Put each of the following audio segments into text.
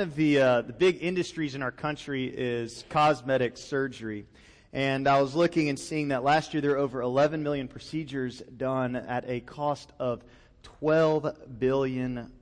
one of the, uh, the big industries in our country is cosmetic surgery. And I was looking and seeing that last year there were over 11 million procedures done at a cost of $12 billion.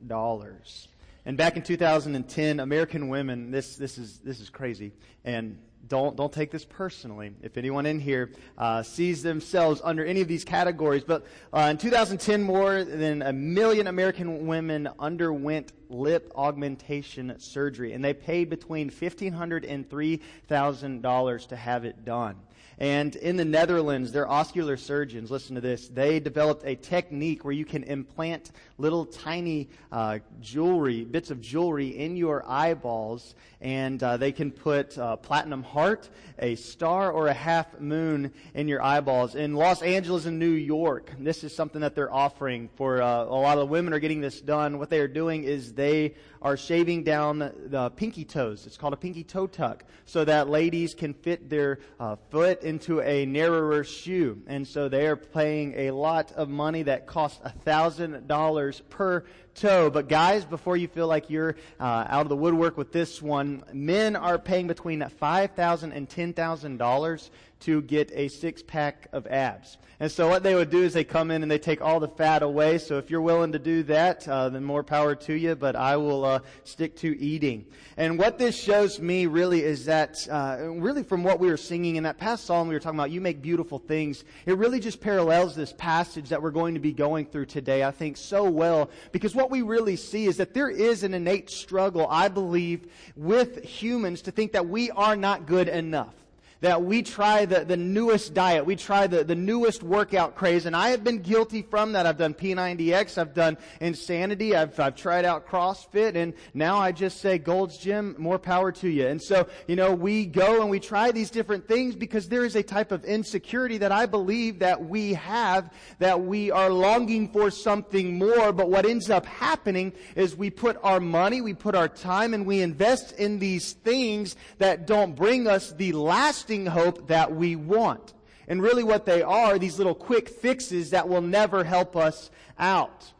And back in 2010, American women, this, this, is, this is crazy. And don't, don't take this personally. If anyone in here uh, sees themselves under any of these categories, but uh, in 2010, more than a million American women underwent lip augmentation surgery, and they paid between $1,500 and $3,000 to have it done. And in the Netherlands, their ocular surgeons, listen to this, they developed a technique where you can implant little tiny uh, jewelry, bits of jewelry in your eyeballs, and uh, they can put a platinum heart, a star, or a half moon in your eyeballs. In Los Angeles and New York, this is something that they're offering for uh, a lot of the women are getting this done. What they are doing is they are shaving down the pinky toes. It's called a pinky toe tuck, so that ladies can fit their uh, foot into a narrower shoe. And so they are paying a lot of money that costs a thousand dollars per toe. But guys, before you feel like you're uh, out of the woodwork with this one, men are paying between five thousand and ten thousand dollars to get a six pack of abs. And so what they would do is they come in and they take all the fat away. So if you're willing to do that, uh, then more power to you. But I will uh, stick to eating. And what this shows me really is that, uh, really from what we were singing in that past psalm, we were talking about, you make beautiful things. It really just parallels this passage that we're going to be going through today, I think, so well. Because what we really see is that there is an innate struggle, I believe, with humans to think that we are not good enough that we try the, the newest diet, we try the, the newest workout craze, and I have been guilty from that. I've done P90X, I've done Insanity, I've, I've tried out CrossFit, and now I just say, Gold's Gym, more power to you. And so, you know, we go and we try these different things because there is a type of insecurity that I believe that we have, that we are longing for something more, but what ends up happening is we put our money, we put our time, and we invest in these things that don't bring us the last lasting hope that we want. And really what they are, these little quick fixes that will never help us out.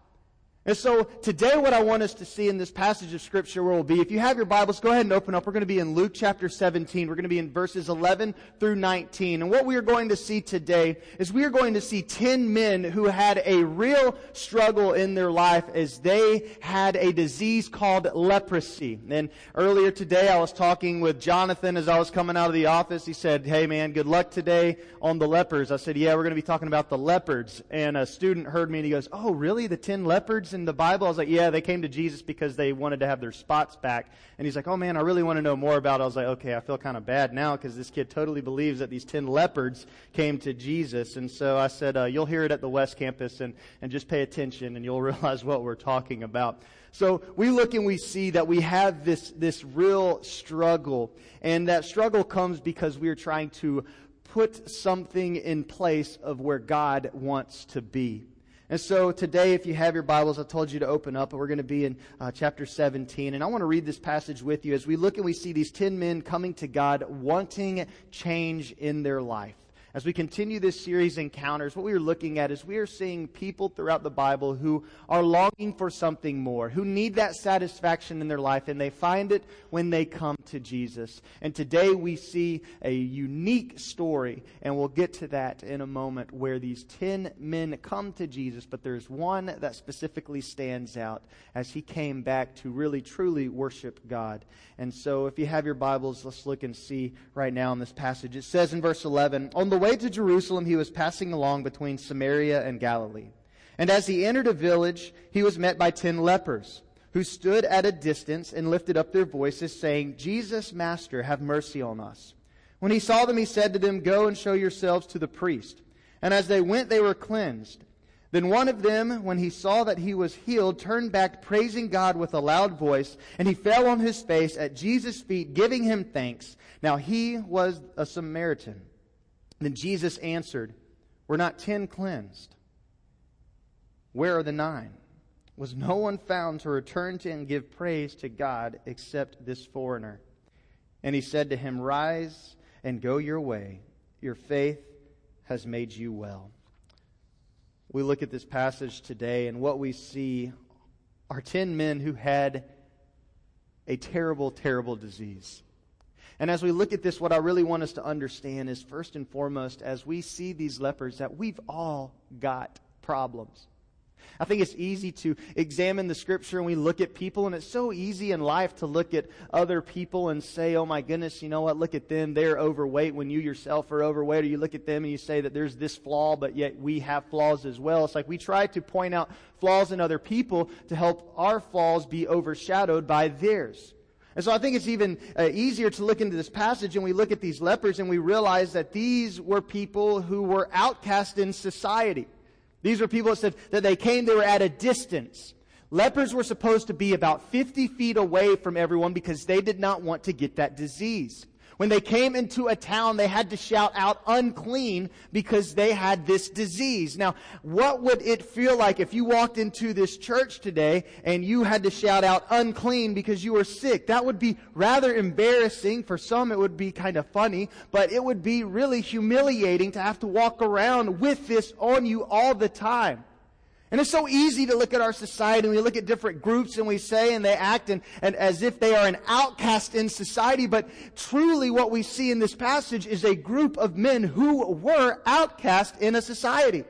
And so today what I want us to see in this passage of scripture will be, if you have your Bibles, go ahead and open up. We're going to be in Luke chapter 17. We're going to be in verses 11 through 19. And what we are going to see today is we are going to see 10 men who had a real struggle in their life as they had a disease called leprosy. And earlier today I was talking with Jonathan as I was coming out of the office. He said, hey man, good luck today on the lepers. I said, yeah, we're going to be talking about the leopards. And a student heard me and he goes, oh really? The 10 leopards? In the Bible? I was like, yeah, they came to Jesus because they wanted to have their spots back. And he's like, oh man, I really want to know more about it. I was like, okay, I feel kind of bad now because this kid totally believes that these ten leopards came to Jesus. And so I said, uh, you'll hear it at the West Campus and, and just pay attention and you'll realize what we're talking about. So we look and we see that we have this, this real struggle. And that struggle comes because we are trying to put something in place of where God wants to be. And so today, if you have your Bibles, I told you to open up, we're going to be in uh, chapter 17. And I want to read this passage with you as we look and we see these 10 men coming to God wanting change in their life. As we continue this series, Encounters, what we are looking at is we are seeing people throughout the Bible who are longing for something more, who need that satisfaction in their life, and they find it when they come to Jesus. And today we see a unique story, and we'll get to that in a moment, where these ten men come to Jesus, but there's one that specifically stands out as he came back to really truly worship God. And so if you have your Bibles, let's look and see right now in this passage. It says in verse 11, On the way to Jerusalem, he was passing along between Samaria and Galilee. And as he entered a village, he was met by ten lepers, who stood at a distance and lifted up their voices, saying, Jesus, Master, have mercy on us. When he saw them, he said to them, Go and show yourselves to the priest. And as they went, they were cleansed. Then one of them, when he saw that he was healed, turned back, praising God with a loud voice, and he fell on his face at Jesus' feet, giving him thanks. Now he was a Samaritan. Then Jesus answered, Were not ten cleansed? Where are the nine? Was no one found to return to and give praise to God except this foreigner? And he said to him, Rise and go your way. Your faith has made you well we look at this passage today and what we see are 10 men who had a terrible, terrible disease. And as we look at this, what I really want us to understand is first and foremost, as we see these lepers, that we've all got problems. I think it's easy to examine the scripture and we look at people, and it's so easy in life to look at other people and say, oh my goodness, you know what, look at them, they're overweight when you yourself are overweight, or you look at them and you say that there's this flaw, but yet we have flaws as well. It's like we try to point out flaws in other people to help our flaws be overshadowed by theirs. And so I think it's even uh, easier to look into this passage and we look at these lepers and we realize that these were people who were outcast in society. These were people that said that they came, they were at a distance. Lepers were supposed to be about 50 feet away from everyone because they did not want to get that disease. When they came into a town, they had to shout out unclean because they had this disease. Now, what would it feel like if you walked into this church today and you had to shout out unclean because you were sick? That would be rather embarrassing. For some, it would be kind of funny, but it would be really humiliating to have to walk around with this on you all the time. And it's so easy to look at our society and we look at different groups and we say and they act and, and as if they are an outcast in society. But truly what we see in this passage is a group of men who were outcast in a society.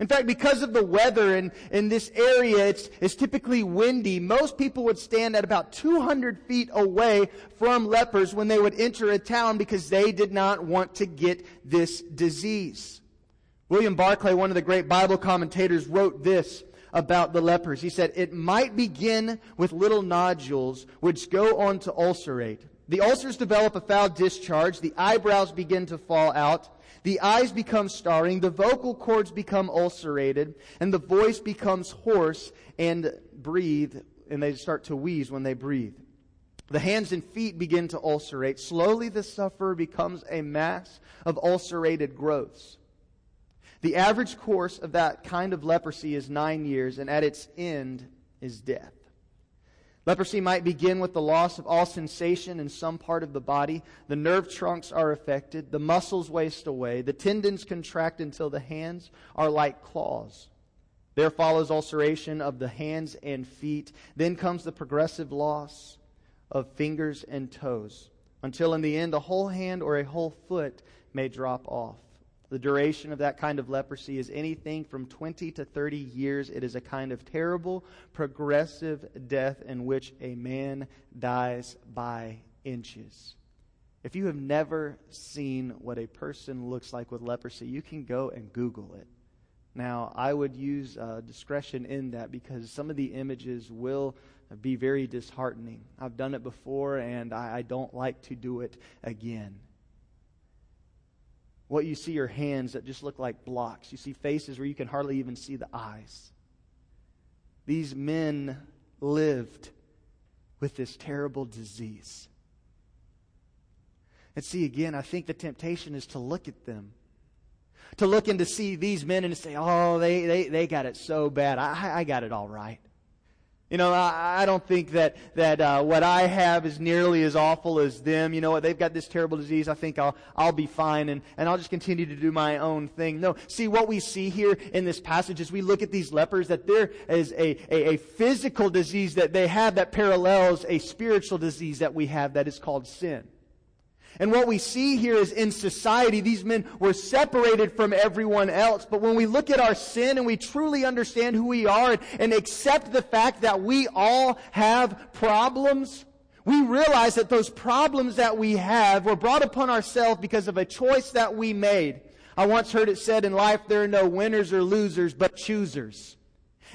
In fact, because of the weather in, in this area, it's, it's typically windy. Most people would stand at about 200 feet away from lepers when they would enter a town because they did not want to get this disease. William Barclay, one of the great Bible commentators, wrote this about the lepers. He said, It might begin with little nodules which go on to ulcerate. The ulcers develop a foul discharge. The eyebrows begin to fall out. The eyes become starring. The vocal cords become ulcerated. And the voice becomes hoarse and breathe, and they start to wheeze when they breathe. The hands and feet begin to ulcerate. Slowly the sufferer becomes a mass of ulcerated growths. The average course of that kind of leprosy is nine years, and at its end is death. Leprosy might begin with the loss of all sensation in some part of the body. The nerve trunks are affected. The muscles waste away. The tendons contract until the hands are like claws. There follows ulceration of the hands and feet. Then comes the progressive loss of fingers and toes, until in the end a whole hand or a whole foot may drop off. The duration of that kind of leprosy is anything from 20 to 30 years. It is a kind of terrible, progressive death in which a man dies by inches. If you have never seen what a person looks like with leprosy, you can go and Google it. Now, I would use uh, discretion in that because some of the images will be very disheartening. I've done it before and I, I don't like to do it again. What you see are hands that just look like blocks. You see faces where you can hardly even see the eyes. These men lived with this terrible disease. And see, again, I think the temptation is to look at them. To look and to see these men and to say, oh, they, they, they got it so bad. I, I got it all right. You know, I, don't think that, that uh, what I have is nearly as awful as them. You know what? They've got this terrible disease. I think I'll, I'll be fine and, and I'll just continue to do my own thing. No. See, what we see here in this passage is we look at these lepers that there is a, a, a physical disease that they have that parallels a spiritual disease that we have that is called sin. And what we see here is in society, these men were separated from everyone else. But when we look at our sin and we truly understand who we are and accept the fact that we all have problems, we realize that those problems that we have were brought upon ourselves because of a choice that we made. I once heard it said in life there are no winners or losers, but choosers.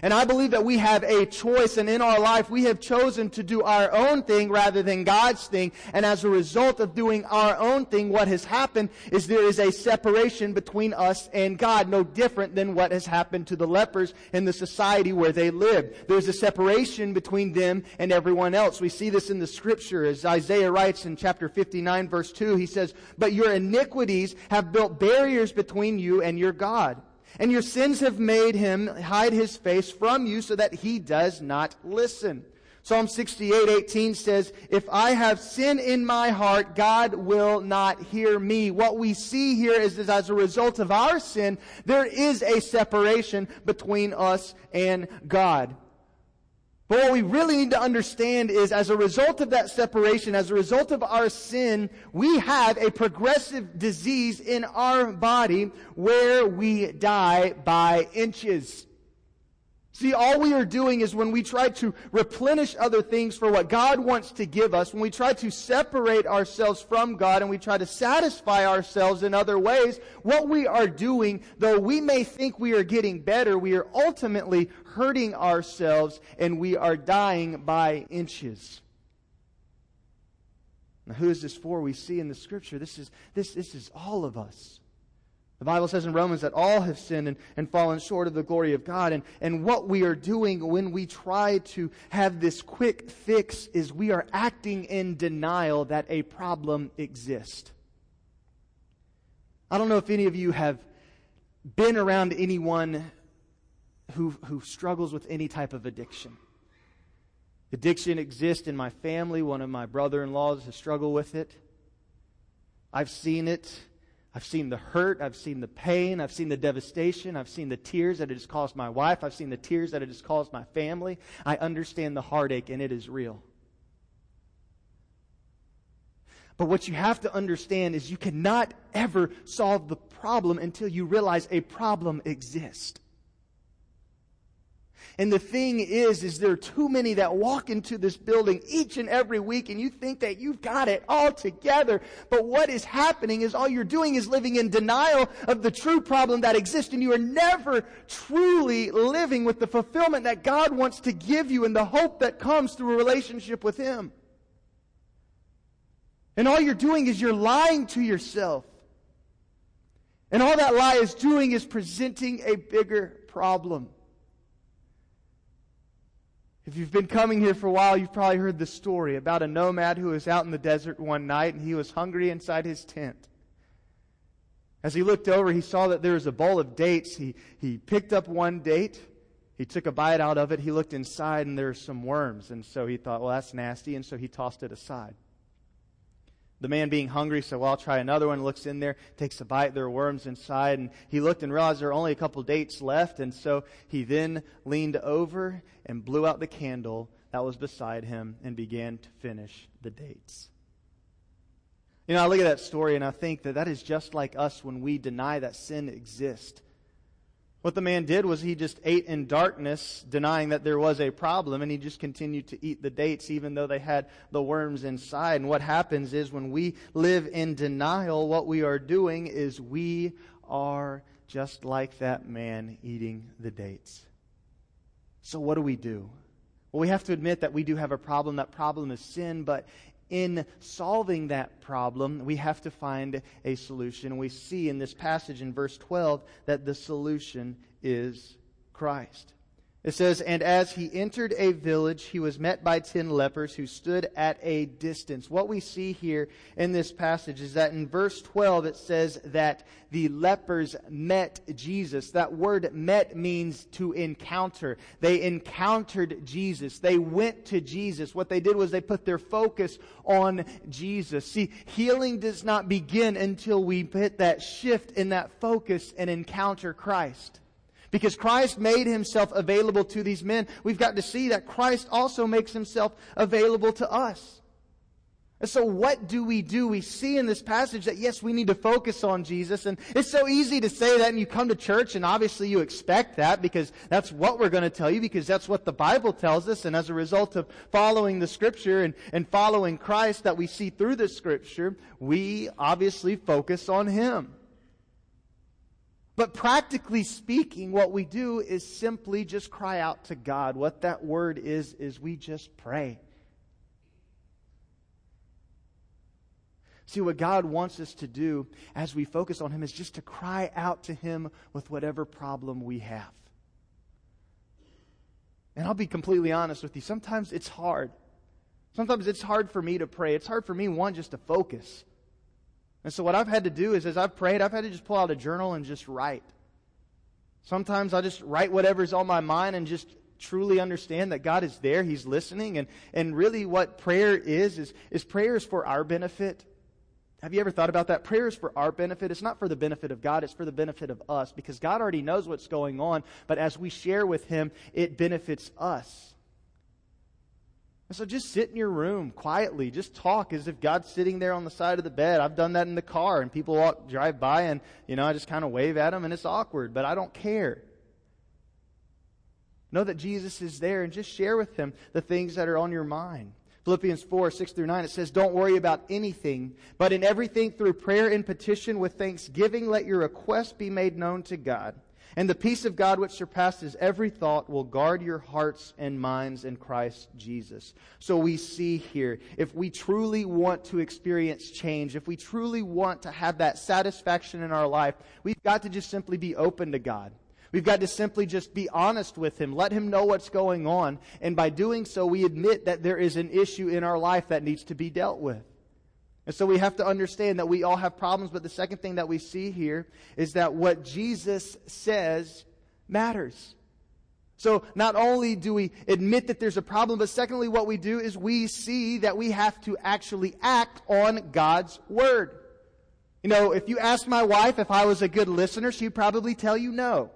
And I believe that we have a choice and in our life we have chosen to do our own thing rather than God's thing. And as a result of doing our own thing, what has happened is there is a separation between us and God, no different than what has happened to the lepers in the society where they lived. There's a separation between them and everyone else. We see this in the scripture as Isaiah writes in chapter 59 verse 2. He says, But your iniquities have built barriers between you and your God and your sins have made him hide his face from you so that he does not listen. Psalm 68, 18 says, If I have sin in my heart, God will not hear me. What we see here is that as a result of our sin, there is a separation between us and God. But what we really need to understand is as a result of that separation, as a result of our sin, we have a progressive disease in our body where we die by inches. See, all we are doing is when we try to replenish other things for what God wants to give us, when we try to separate ourselves from God and we try to satisfy ourselves in other ways, what we are doing, though we may think we are getting better, we are ultimately hurting ourselves and we are dying by inches. Now, who is this for? We see in the scripture, this is, this, this is all of us. The Bible says in Romans that all have sinned and, and fallen short of the glory of God. And, and what we are doing when we try to have this quick fix is we are acting in denial that a problem exists. I don't know if any of you have been around anyone who, who struggles with any type of addiction. Addiction exists in my family. One of my brother in laws has struggled with it. I've seen it I've seen the hurt. I've seen the pain. I've seen the devastation. I've seen the tears that it has caused my wife. I've seen the tears that it has caused my family. I understand the heartache, and it is real. But what you have to understand is you cannot ever solve the problem until you realize a problem exists. And the thing is, is there are too many that walk into this building each and every week and you think that you've got it all together. But what is happening is all you're doing is living in denial of the true problem that exists and you are never truly living with the fulfillment that God wants to give you and the hope that comes through a relationship with Him. And all you're doing is you're lying to yourself. And all that lie is doing is presenting a bigger problem. If you've been coming here for a while, you've probably heard the story about a nomad who was out in the desert one night and he was hungry inside his tent. As he looked over, he saw that there was a bowl of dates. He, he picked up one date. He took a bite out of it. He looked inside and there were some worms. And so he thought, well, that's nasty. And so he tossed it aside. The man being hungry said, Well, I'll try another one. Looks in there, takes a bite. There are worms inside. And he looked and realized there are only a couple dates left. And so he then leaned over and blew out the candle that was beside him and began to finish the dates. You know, I look at that story and I think that that is just like us when we deny that sin exists. What the man did was he just ate in darkness, denying that there was a problem, and he just continued to eat the dates even though they had the worms inside. And what happens is when we live in denial, what we are doing is we are just like that man eating the dates. So what do we do? Well, we have to admit that we do have a problem. That problem is sin, but in solving that problem, we have to find a solution. We see in this passage in verse 12 that the solution is Christ. It says, And as he entered a village, he was met by ten lepers who stood at a distance. What we see here in this passage is that in verse 12 it says that the lepers met Jesus. That word met means to encounter. They encountered Jesus. They went to Jesus. What they did was they put their focus on Jesus. See, healing does not begin until we put that shift in that focus and encounter Christ. Because Christ made himself available to these men, we've got to see that Christ also makes himself available to us. And so what do we do? We see in this passage that yes, we need to focus on Jesus. And it's so easy to say that and you come to church and obviously you expect that because that's what we're going to tell you because that's what the Bible tells us. And as a result of following the scripture and, and following Christ that we see through the scripture, we obviously focus on Him. But practically speaking, what we do is simply just cry out to God. What that word is, is we just pray. See, what God wants us to do as we focus on Him is just to cry out to Him with whatever problem we have. And I'll be completely honest with you. Sometimes it's hard. Sometimes it's hard for me to pray. It's hard for me, one, just to focus. And so what I've had to do is as I've prayed, I've had to just pull out a journal and just write. Sometimes I just write whatever's on my mind and just truly understand that God is there, He's listening, and, and really what prayer is, is, is prayer is for our benefit. Have you ever thought about that? Prayer is for our benefit. It's not for the benefit of God, it's for the benefit of us because God already knows what's going on, but as we share with Him, it benefits us. And so just sit in your room quietly. Just talk as if God's sitting there on the side of the bed. I've done that in the car and people walk, drive by and, you know, I just kind of wave at them and it's awkward, but I don't care. Know that Jesus is there and just share with him the things that are on your mind. Philippians 4, 6 through 9, it says, Don't worry about anything, but in everything through prayer and petition with thanksgiving, let your requests be made known to God. And the peace of God, which surpasses every thought, will guard your hearts and minds in Christ Jesus. So we see here, if we truly want to experience change, if we truly want to have that satisfaction in our life, we've got to just simply be open to God. We've got to simply just be honest with Him, let Him know what's going on, and by doing so, we admit that there is an issue in our life that needs to be dealt with. And so we have to understand that we all have problems, but the second thing that we see here is that what Jesus says matters. So not only do we admit that there's a problem, but secondly, what we do is we see that we have to actually act on God's Word. You know, if you ask my wife if I was a good listener, she'd probably tell you no.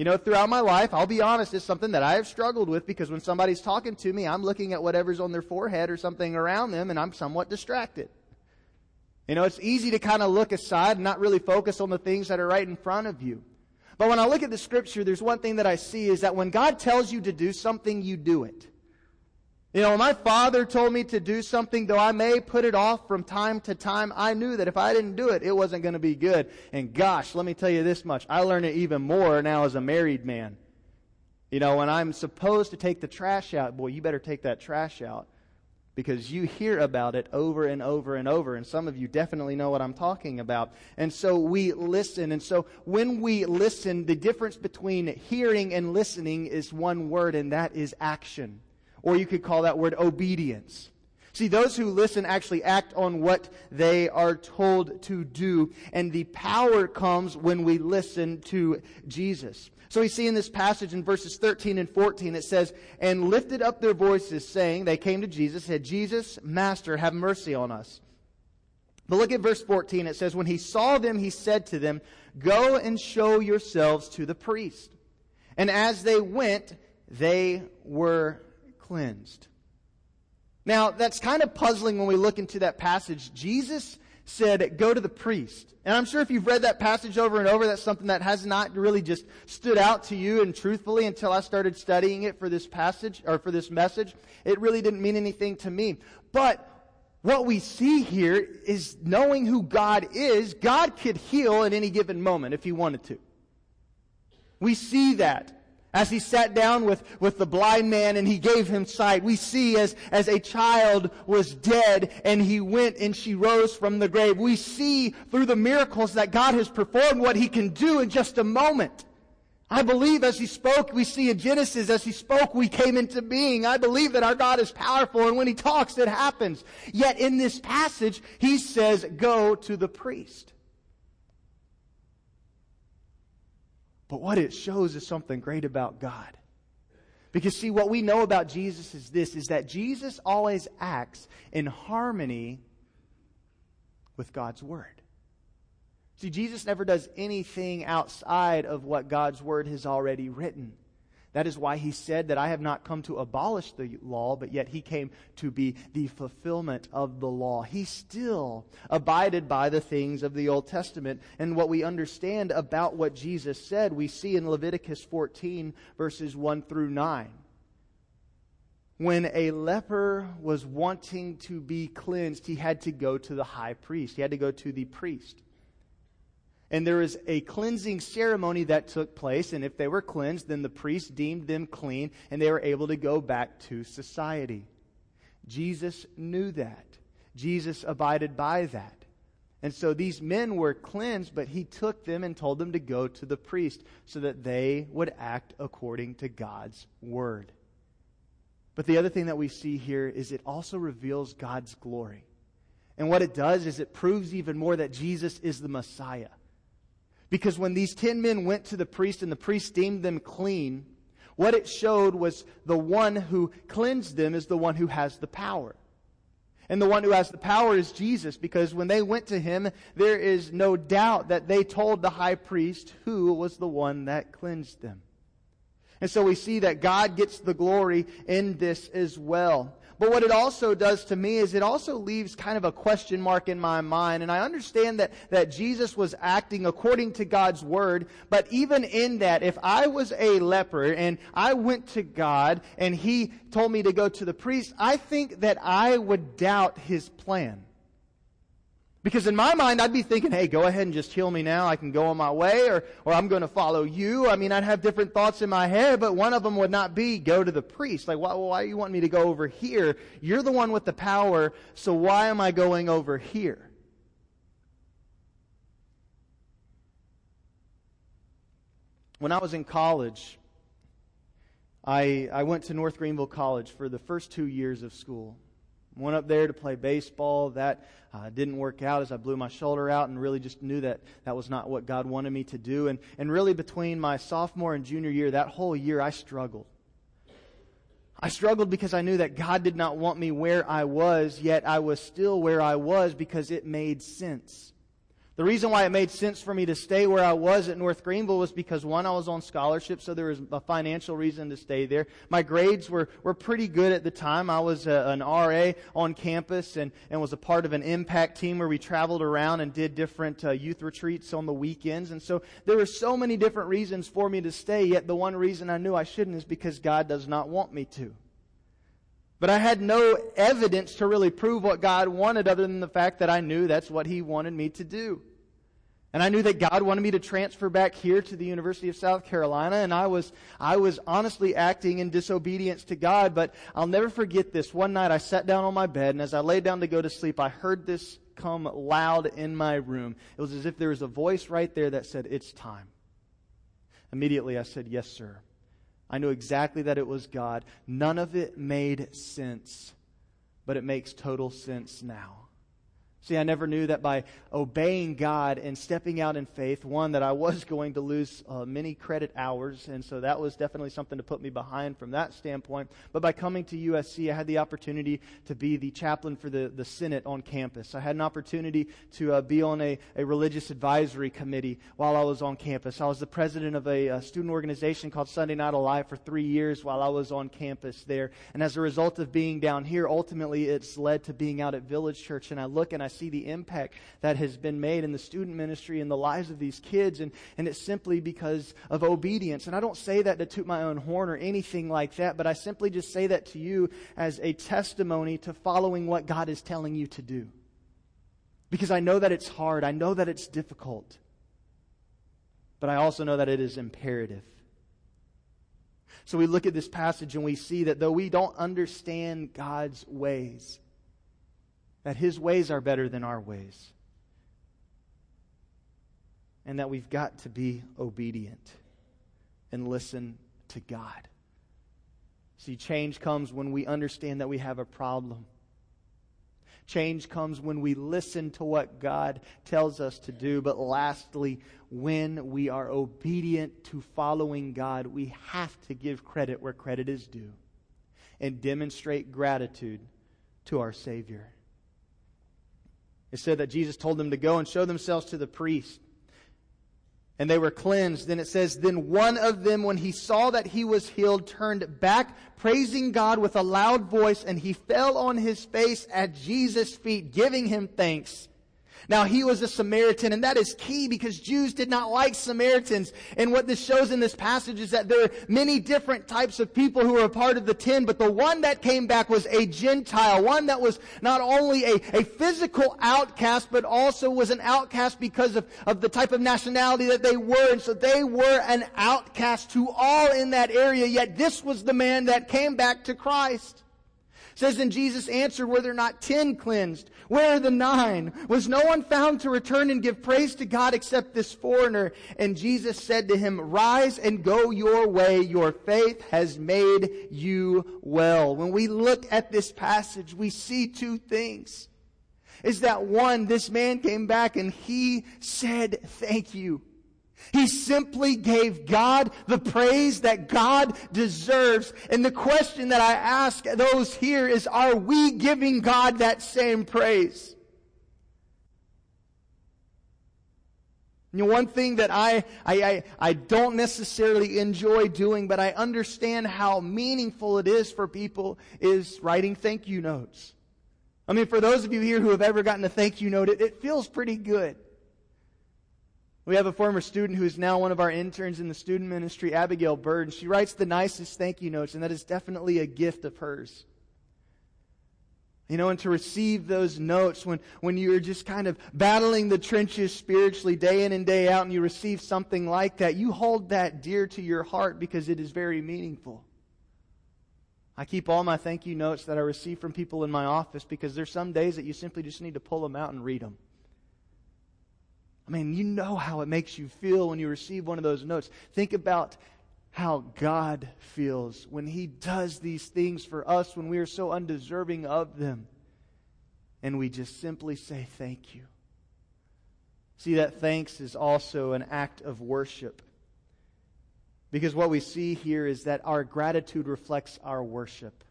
You know, throughout my life, I'll be honest, it's something that I have struggled with because when somebody's talking to me, I'm looking at whatever's on their forehead or something around them and I'm somewhat distracted. You know, it's easy to kind of look aside and not really focus on the things that are right in front of you. But when I look at the scripture, there's one thing that I see is that when God tells you to do something, you do it. You know, my father told me to do something, though I may put it off from time to time, I knew that if I didn't do it, it wasn't going to be good. And gosh, let me tell you this much. I learn it even more now as a married man. You know, when I'm supposed to take the trash out, boy, you better take that trash out. Because you hear about it over and over and over. And some of you definitely know what I'm talking about. And so we listen. And so when we listen, the difference between hearing and listening is one word, and that is action. Or you could call that word obedience. See, those who listen actually act on what they are told to do, and the power comes when we listen to Jesus. So we see in this passage in verses 13 and 14, it says, And lifted up their voices, saying, They came to Jesus, said, Jesus, Master, have mercy on us. But look at verse 14. It says, When he saw them, he said to them, Go and show yourselves to the priest. And as they went, they were cleansed. Now, that's kind of puzzling when we look into that passage. Jesus said, Go to the priest. And I'm sure if you've read that passage over and over, that's something that has not really just stood out to you and truthfully until I started studying it for this passage or for this message. It really didn't mean anything to me. But what we see here is knowing who God is, God could heal at any given moment if he wanted to. We see that as he sat down with, with the blind man and he gave him sight, we see as, as a child was dead and he went and she rose from the grave. We see through the miracles that God has performed what he can do in just a moment. I believe as he spoke, we see in Genesis, as he spoke, we came into being. I believe that our God is powerful and when he talks, it happens. Yet in this passage, he says, go to the priest. But what it shows is something great about God. Because see, what we know about Jesus is this, is that Jesus always acts in harmony with God's Word. See, Jesus never does anything outside of what God's Word has already written. That is why he said that I have not come to abolish the law, but yet he came to be the fulfillment of the law. He still abided by the things of the Old Testament. And what we understand about what Jesus said, we see in Leviticus 14, verses 1 through 9. When a leper was wanting to be cleansed, he had to go to the high priest, he had to go to the priest and there is a cleansing ceremony that took place. And if they were cleansed, then the priest deemed them clean and they were able to go back to society. Jesus knew that. Jesus abided by that. And so these men were cleansed, but he took them and told them to go to the priest so that they would act according to God's word. But the other thing that we see here is it also reveals God's glory. And what it does is it proves even more that Jesus is the Messiah. Because when these ten men went to the priest and the priest deemed them clean, what it showed was the one who cleansed them is the one who has the power. And the one who has the power is Jesus, because when they went to him, there is no doubt that they told the high priest who was the one that cleansed them. And so we see that God gets the glory in this as well. But what it also does to me is it also leaves kind of a question mark in my mind. And I understand that, that Jesus was acting according to God's word. But even in that, if I was a leper and I went to God and he told me to go to the priest, I think that I would doubt his plan. Because in my mind, I'd be thinking, hey, go ahead and just heal me now. I can go on my way, or, or I'm going to follow you. I mean, I'd have different thoughts in my head, but one of them would not be go to the priest. Like, why, why do you want me to go over here? You're the one with the power, so why am I going over here? When I was in college, I, I went to North Greenville College for the first two years of school. Went up there to play baseball. That uh, didn't work out as I blew my shoulder out and really just knew that that was not what God wanted me to do. And, and really, between my sophomore and junior year, that whole year, I struggled. I struggled because I knew that God did not want me where I was, yet I was still where I was because it made sense. The reason why it made sense for me to stay where I was at North Greenville was because one, I was on scholarship, so there was a financial reason to stay there. My grades were, were pretty good at the time. I was a, an RA on campus and, and was a part of an impact team where we traveled around and did different uh, youth retreats on the weekends. And so there were so many different reasons for me to stay, yet the one reason I knew I shouldn't is because God does not want me to. But I had no evidence to really prove what God wanted other than the fact that I knew that's what He wanted me to do. And I knew that God wanted me to transfer back here to the University of South Carolina, and I was, I was honestly acting in disobedience to God, but I'll never forget this. One night I sat down on my bed, and as I lay down to go to sleep, I heard this come loud in my room. It was as if there was a voice right there that said, It's time. Immediately I said, Yes, sir. I knew exactly that it was God. None of it made sense, but it makes total sense now. See, I never knew that by obeying God and stepping out in faith, one, that I was going to lose uh, many credit hours, and so that was definitely something to put me behind from that standpoint. But by coming to USC, I had the opportunity to be the chaplain for the, the Senate on campus. I had an opportunity to uh, be on a, a religious advisory committee while I was on campus. I was the president of a, a student organization called Sunday Night Alive for three years while I was on campus there. And as a result of being down here, ultimately it's led to being out at Village Church, and I look and I see the impact that has been made in the student ministry and the lives of these kids. And, and it's simply because of obedience. And I don't say that to toot my own horn or anything like that, but I simply just say that to you as a testimony to following what God is telling you to do. Because I know that it's hard. I know that it's difficult. But I also know that it is imperative. So we look at this passage and we see that though we don't understand God's ways, that His ways are better than our ways, and that we've got to be obedient and listen to God. See, change comes when we understand that we have a problem. Change comes when we listen to what God tells us to do. But lastly, when we are obedient to following God, we have to give credit where credit is due and demonstrate gratitude to our Savior. It said that Jesus told them to go and show themselves to the priest. And they were cleansed. Then it says, Then one of them, when he saw that he was healed, turned back, praising God with a loud voice, and he fell on his face at Jesus' feet, giving him thanks. Now he was a Samaritan, and that is key because Jews did not like Samaritans. And what this shows in this passage is that there are many different types of people who were a part of the ten, but the one that came back was a Gentile, one that was not only a, a physical outcast, but also was an outcast because of, of the type of nationality that they were. And so they were an outcast to all in that area, yet this was the man that came back to Christ says, And Jesus answered, Were there not ten cleansed? Where are the nine? Was no one found to return and give praise to God except this foreigner? And Jesus said to him, Rise and go your way. Your faith has made you well. When we look at this passage, we see two things. Is that one, this man came back and he said, Thank you. He simply gave God the praise that God deserves. And the question that I ask those here is, are we giving God that same praise? You know, one thing that I, I, I, I don't necessarily enjoy doing, but I understand how meaningful it is for people is writing thank you notes. I mean, for those of you here who have ever gotten a thank you note, it, it feels pretty good. We have a former student who is now one of our interns in the student ministry, Abigail Bird, and she writes the nicest thank you notes, and that is definitely a gift of hers. You know, and to receive those notes when, when you're just kind of battling the trenches spiritually day in and day out and you receive something like that, you hold that dear to your heart because it is very meaningful. I keep all my thank you notes that I receive from people in my office because there's some days that you simply just need to pull them out and read them. I mean, you know how it makes you feel when you receive one of those notes. Think about how God feels when He does these things for us when we are so undeserving of them. And we just simply say, Thank you. See, that thanks is also an act of worship. Because what we see here is that our gratitude reflects our worship.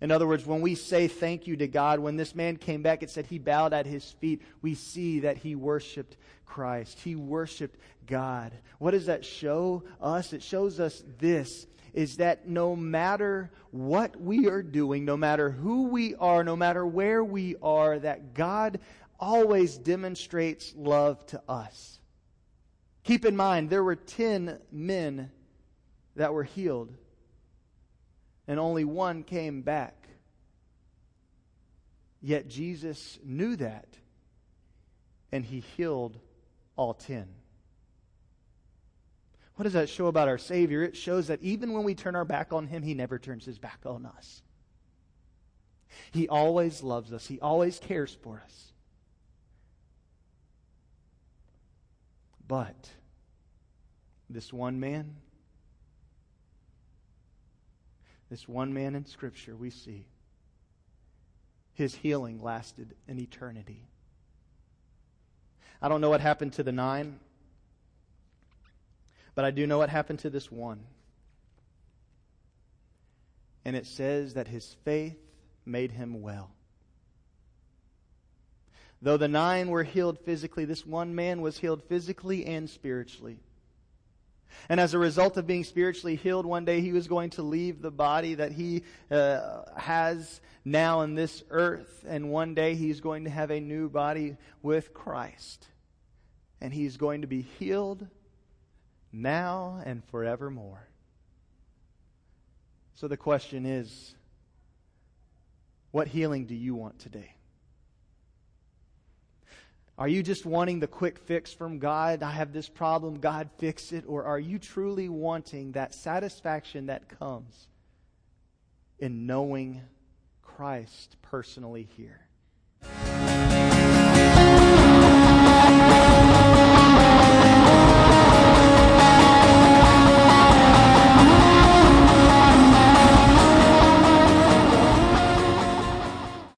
In other words, when we say thank you to God, when this man came back, it said he bowed at his feet. We see that he worshiped Christ. He worshiped God. What does that show us? It shows us this is that no matter what we are doing, no matter who we are, no matter where we are, that God always demonstrates love to us. Keep in mind, there were 10 men that were healed and only one came back. Yet Jesus knew that, and he healed all ten. What does that show about our Savior? It shows that even when we turn our back on him, he never turns his back on us. He always loves us, he always cares for us. But this one man, this one man in Scripture, we see his healing lasted an eternity. I don't know what happened to the nine, but I do know what happened to this one. And it says that his faith made him well. Though the nine were healed physically, this one man was healed physically and spiritually. And as a result of being spiritually healed, one day he was going to leave the body that he uh, has now in this earth. And one day he's going to have a new body with Christ. And he's going to be healed now and forevermore. So the question is what healing do you want today? Are you just wanting the quick fix from God? I have this problem, God fix it. Or are you truly wanting that satisfaction that comes in knowing Christ personally here?